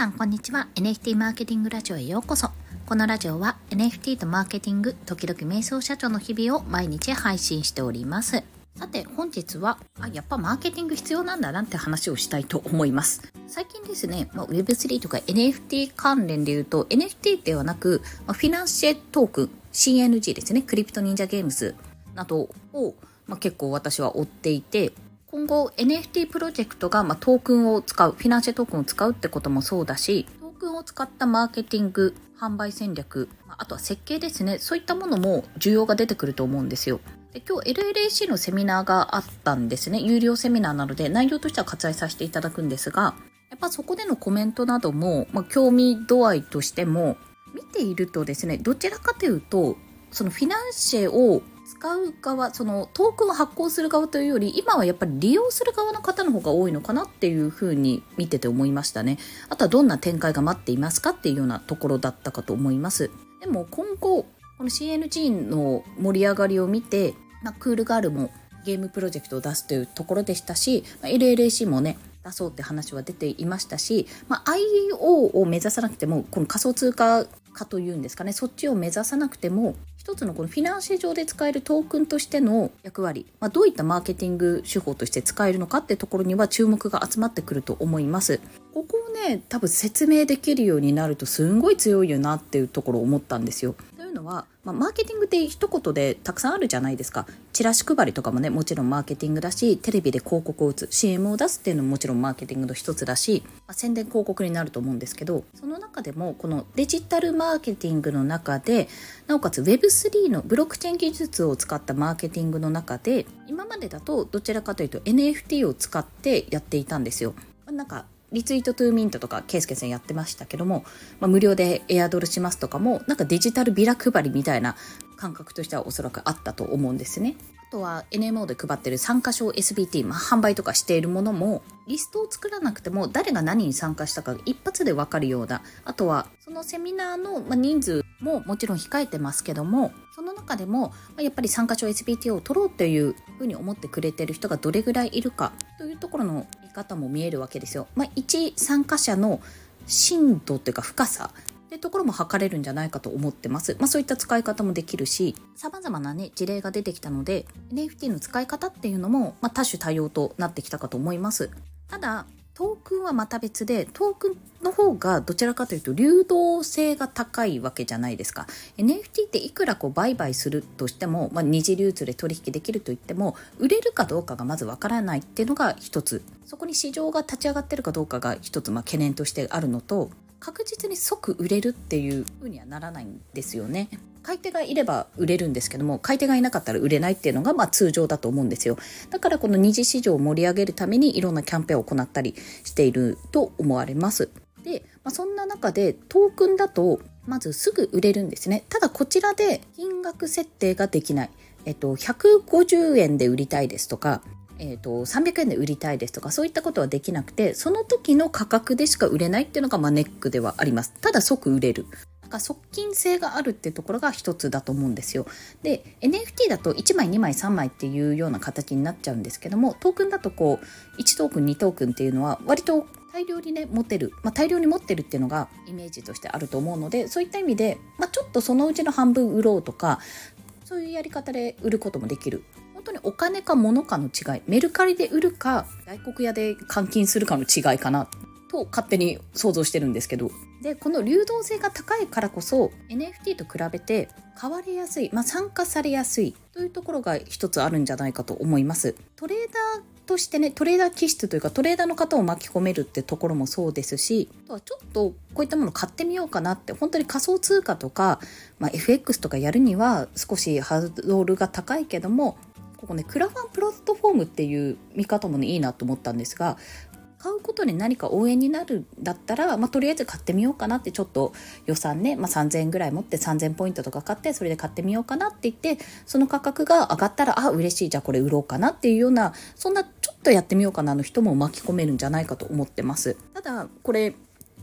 さんこんにちは。NFT マーケティングラジオへようこそ。このラジオは NFT とマーケティング時々瞑想社長の日々を毎日配信しております。さて本日はあやっぱマーケティング必要なんだなって話をしたいと思います。最近ですね、まあ、Web3 とか NFT 関連で言うと NFT ではなく、まあ、フィナンシェトークン CNG ですね。クリプト忍者ゲームズなどを、まあ、結構私は追っていて今後 NFT プロジェクトが、ま、トークンを使う、フィナンシェトークンを使うってこともそうだし、トークンを使ったマーケティング、販売戦略、あとは設計ですね、そういったものも需要が出てくると思うんですよ。で今日 LLAC のセミナーがあったんですね。有料セミナーなので内容としては割愛させていただくんですが、やっぱそこでのコメントなども、まあ、興味度合いとしても、見ているとですね、どちらかというと、そのフィナンシェを使う側そのトークンを発行する側というより今はやっぱり利用する側の方の方が多いのかなっていうふうに見てて思いましたね。あとはどんな展開が待っていますかっていうようなところだったかと思います。でも今後この CNG の盛り上がりを見て、まあ、クールガールもゲームプロジェクトを出すというところでしたし、まあ、LLAC もね出そうって話は出ていましたし、まあ、IO を目指さなくてもこの仮想通貨化というんですかねそっちを目指さなくても一つのこのフィナンシェ上で使えるトークンとしての役割、まあ、どういったマーケティング手法として使えるのかってところには注目が集まってくると思います。ここをね多分説明できるようになるとすんごい強いよなっていうところを思ったんですよ。いうのは、まあ、マーケティングって一言でたくさんあるじゃないですかチラシ配りとかもねもちろんマーケティングだしテレビで広告を打つ CM を出すっていうのももちろんマーケティングの一つだし、まあ、宣伝広告になると思うんですけどその中でもこのデジタルマーケティングの中でなおかつ Web3 のブロックチェーン技術を使ったマーケティングの中で今までだとどちらかというと NFT を使ってやっていたんですよ。なんかリツイートトゥーミントとか、ケイスケさんやってましたけども、まあ、無料でエアドルしますとかも、なんかデジタルビラ配りみたいな感覚としてはおそらくあったと思うんですね。あとは NMO で配ってる参加賞 SBT、まあ、販売とかしているものも、リストを作らなくても誰が何に参加したか一発でわかるような、あとはそのセミナーの人数ももちろん控えてますけども、その中でもやっぱり参加賞 SBT を取ろうというふうに思ってくれてる人がどれぐらいいるかというところの見方も見えるわけですよ。まあ、一参加者の深度というか深さってところも測れるんじゃないかと思ってます。まあそういった使い方もできるし、様々なね、事例が出てきたので、NFT の使い方っていうのも、まあ、多種多様となってきたかと思います。ただ、トークンはまた別で、トークンの方がどちらかというと流動性が高いわけじゃないですか。NFT っていくらこう売買するとしても、まあ、二次流通で取引できると言っても、売れるかどうかがまずわからないっていうのが一つ。そこに市場が立ち上がってるかどうかが一つ、まあ、懸念としてあるのと、確実に即売れるっていう風にはならないんですよね。買い手がいれば売れるんですけども買い手がいなかったら売れないっていうのがまあ通常だと思うんですよ。だからこの二次市場を盛り上げるためにいろんなキャンペーンを行ったりしていると思われます。で、まあ、そんな中でトークンだとまずすぐ売れるんですね。ただこちらで金額設定ができない。えっと、150円で売りたいですとか、えーと、300円で売りたいですとかそういったことはできなくてその時の価格でしか売れないっていうのが、ま、ネックではあります。ただ即売れる。か側近性があるっていうところが一つだと思うんですよ。で NFT だと1枚2枚3枚っていうような形になっちゃうんですけどもトークンだとこう1トークン2トークンっていうのは割と大量にね持てる、まあ、大量に持ってるっていうのがイメージとしてあると思うのでそういった意味で、まあ、ちょっとそのうちの半分売ろうとかそういうやり方で売ることもできる。お金か物かの違いメルカリで売るか外国屋で換金するかの違いかなと勝手に想像してるんですけど。でこの流動性が高いからこそ NFT と比べて買われやすい、まあ、参加されやすいというところが一つあるんじゃないかと思います。トレーダーとしてねトレーダー気質というかトレーダーの方を巻き込めるってところもそうですしあとはちょっとこういったもの買ってみようかなって本当に仮想通貨とか、まあ、FX とかやるには少しハードルが高いけどもここね、クラファンプラットフォームっていう見方もね、いいなと思ったんですが、買うことに何か応援になるんだったら、まあ、とりあえず買ってみようかなってちょっと予算ね、まあ、3000円ぐらい持って3000ポイントとか買ってそれで買ってみようかなって言ってその価格が上がったらあ嬉しいじゃあこれ売ろうかなっていうようなそんなちょっとやってみようかなの人も巻き込めるんじゃないかと思ってます。ただこれ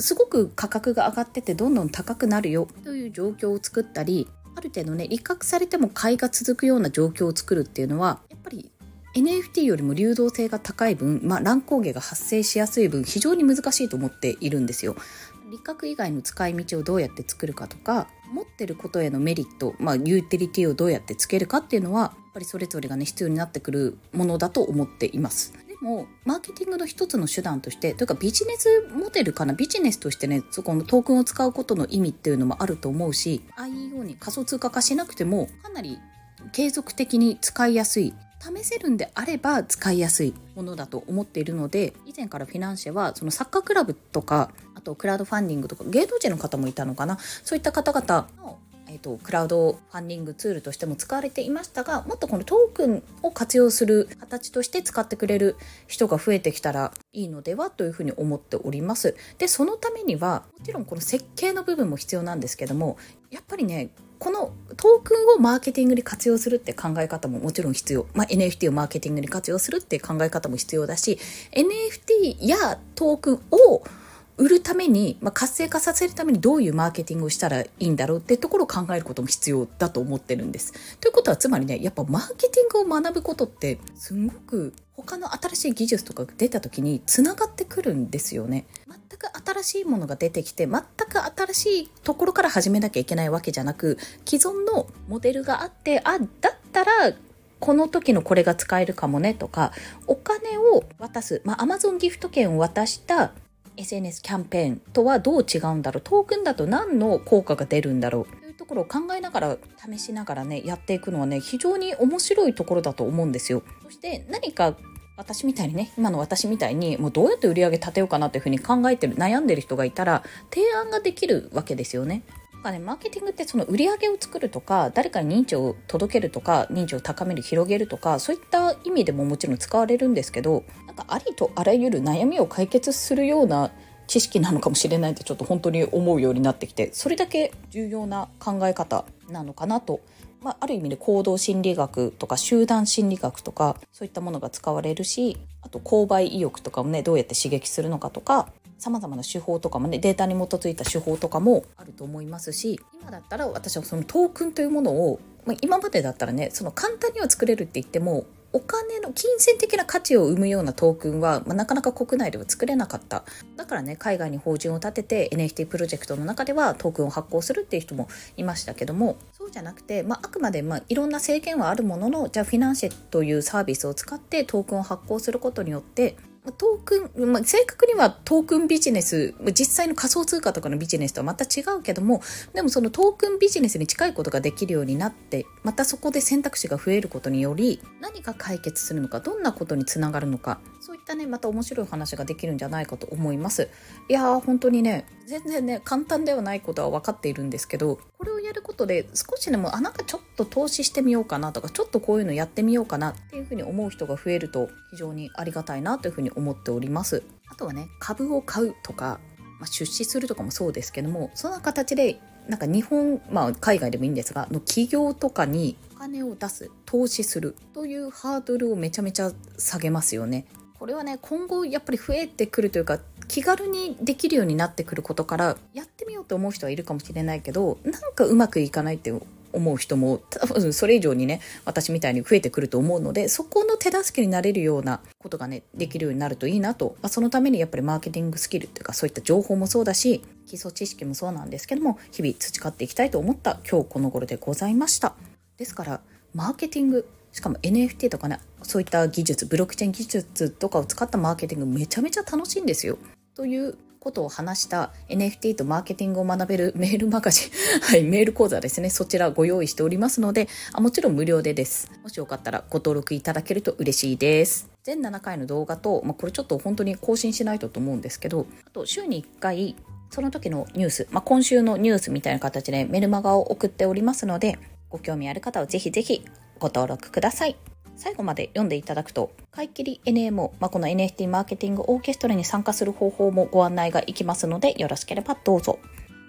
すごく価格が上がっててどんどん高くなるよという状況を作ったりある程度ね、利確されても買いが続くような状況を作るっていうのは、やっぱり NFT よりも流動性が高い分、まあ、乱高下が発生しやすい分非常に難しいと思っているんですよ。理覚以外の使い道をどうやって作るかとか持ってることへのメリット、まあ、ユーティリティをどうやってつけるかっていうのはやっぱりそれぞれがね必要になってくるものだと思っています。もマーケティングの一つの手段としてというかビジネスモデルかな？ビジネスとしてねそこのトークンを使うことの意味っていうのもあると思うし IEO に仮想通貨化しなくてもかなり継続的に使いやすい試せるんであれば使いやすいものだと思っているので以前からフィナンシェはそのサッカークラブとかあとクラウドファンディングとか芸能人の方もいたのかな？そういった方々のえーと、クラウドファンディングツールとしても使われていましたがもっとこのトークンを活用する形として使ってくれる人が増えてきたらいいのではというふうに思っておりますでそのためにはもちろんこの設計の部分も必要なんですけどもやっぱりねこのトークンをマーケティングに活用するって考え方ももちろん必要。まあ、NFT をマーケティングに活用するって考え方も必要だし、NFT やトークンを売るために、まあ、活性化させるためにどういうマーケティングをしたらいいんだろうってところを考えることも必要だと思ってるんです。ということはつまりねやっぱマーケティングを学ぶことってすごく他の新しい技術とかが出た時につながってくるんですよね。全く新しいものが出てきて全く新しいところから始めなきゃいけないわけじゃなく既存のモデルがあってあだったらこの時のこれが使えるかもねとかお金を渡す、まあ、Amazon ギフト券を渡した SNS キャンペーンとはどう違うんだろう？トークンだと何の効果が出るんだろう？というところを考えながら試しながらねやっていくのはね非常に面白いところだと思うんですよ。そして何か私みたいにね今の私みたいにもうどうやって売り上げ立てようかなというふうに考えてる悩んでる人がいたら提案ができるわけですよね。なんかね、マーケティングってその売り上げを作るとか誰かに認知を届けるとか認知を高める広げるとかそういった意味でももちろん使われるんですけどなんかありとあらゆる悩みを解決するような知識なのかもしれないってちょっと本当に思うようになってきてそれだけ重要な考え方なのかなと、まあ、ある意味で行動心理学とか集団心理学とかそういったものが使われるしあと購買意欲とかもねどうやって刺激するのかとかさまざまな手法とかもねデータに基づいた手法とかもあると思いますし今だったら私はそのトークンというものを、まあ、今までだったらねその簡単には作れるって言ってもお金の金銭的な価値を生むようなトークンは、まあ、なかなか国内では作れなかった。だからね海外に法人を立てて NFT プロジェクトの中ではトークンを発行するっていう人もいましたけどもそうじゃなくて、まあ、あくまで、まあ、いろんな制限はあるもののじゃあフィナンシェというサービスを使ってトークンを発行することによってトークン、まあ、正確にはトークンビジネス、実際の仮想通貨とかのビジネスとはまた違うけども、でもそのトークンビジネスに近いことができるようになって、またそこで選択肢が増えることにより、何が解決するのか、どんなことにつながるのか、そういったね、また面白い話ができるんじゃないかと思います。いやー、本当にね、全然ね、簡単ではないことは分かっているんですけど、これをやることで少しでも、あ、なんかちょっと投資してみようかなとか、ちょっとこういうのやってみようかなっていうふうに思う人が増えると、非常にありがたいなというふうに思っております。あとはね株を買うとか、まあ、出資するとかもそうですけどもそんな形でなんか日本、まあ、海外でもいいんですがの企業とかにお金を出す投資するというハードルをめちゃめちゃ下げますよね。これはね今後やっぱり増えてくるというか気軽にできるようになってくることからやってみようと思う人はいるかもしれないけどなんかうまくいかないって思う人も多分それ以上にね私みたいに増えてくると思うのでそこの手助けになれるようなことがねできるようになるといいなと、まあ、そのためにやっぱりマーケティングスキルっていうかそういった情報もそうだし基礎知識もそうなんですけども日々培っていきたいと思った今日この頃でございました。ですからマーケティングしかも NFT とかねそういった技術ブロックチェーン技術とかを使ったマーケティングめちゃめちゃ楽しいんですよ。ということを話した NFT とマーケティングを学べるメールマガジン、はい、メール講座ですね。そちらご用意しておりますので、あもちろん無料でです。もしよかったらご登録いただけると嬉しいです。全7回の動画と、まあ、これちょっと本当に更新しないとと思うんですけど、あと週に1回、その時のニュース、まあ、今週のニュースみたいな形でメルマガを送っておりますので、ご興味ある方はぜひぜひご登録ください。最後まで読んでいただくと、買い切り NMO、まあ、この NFT マーケティングオーケストラに参加する方法もご案内がいきますので、よろしければどうぞ。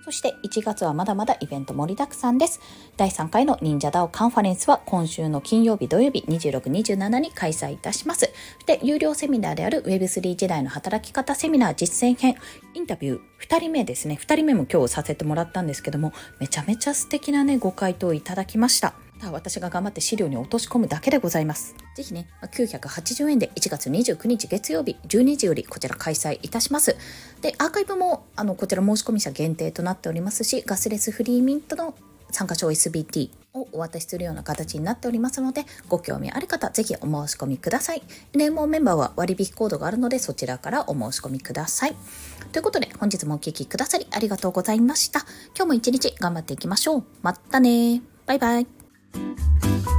そして1月はまだまだイベント盛りだくさんです。第3回の忍者ダオカンファレンスは今週の金曜日土曜日26、27に開催いたします。そして有料セミナーである Web3 時代の働き方セミナー実践編、インタビュー2人目ですね。2人目も今日させてもらったんですけども、めちゃめちゃ素敵なね、ご回答いただきました。ただ私が頑張って資料に落とし込むだけでございます。ぜひね、980円で1月29日月曜日12時よりこちら開催いたします。で、アーカイブもあのこちら申し込み者限定となっておりますし、ガスレスフリーミントの参加賞 SBT をお渡しするような形になっておりますので、ご興味ある方、ぜひお申し込みください。レモンメンバーは割引コードがあるので、そちらからお申し込みください。ということで、本日もお聴きくださりありがとうございました。今日も一日頑張っていきましょう。またねバイバイ。Música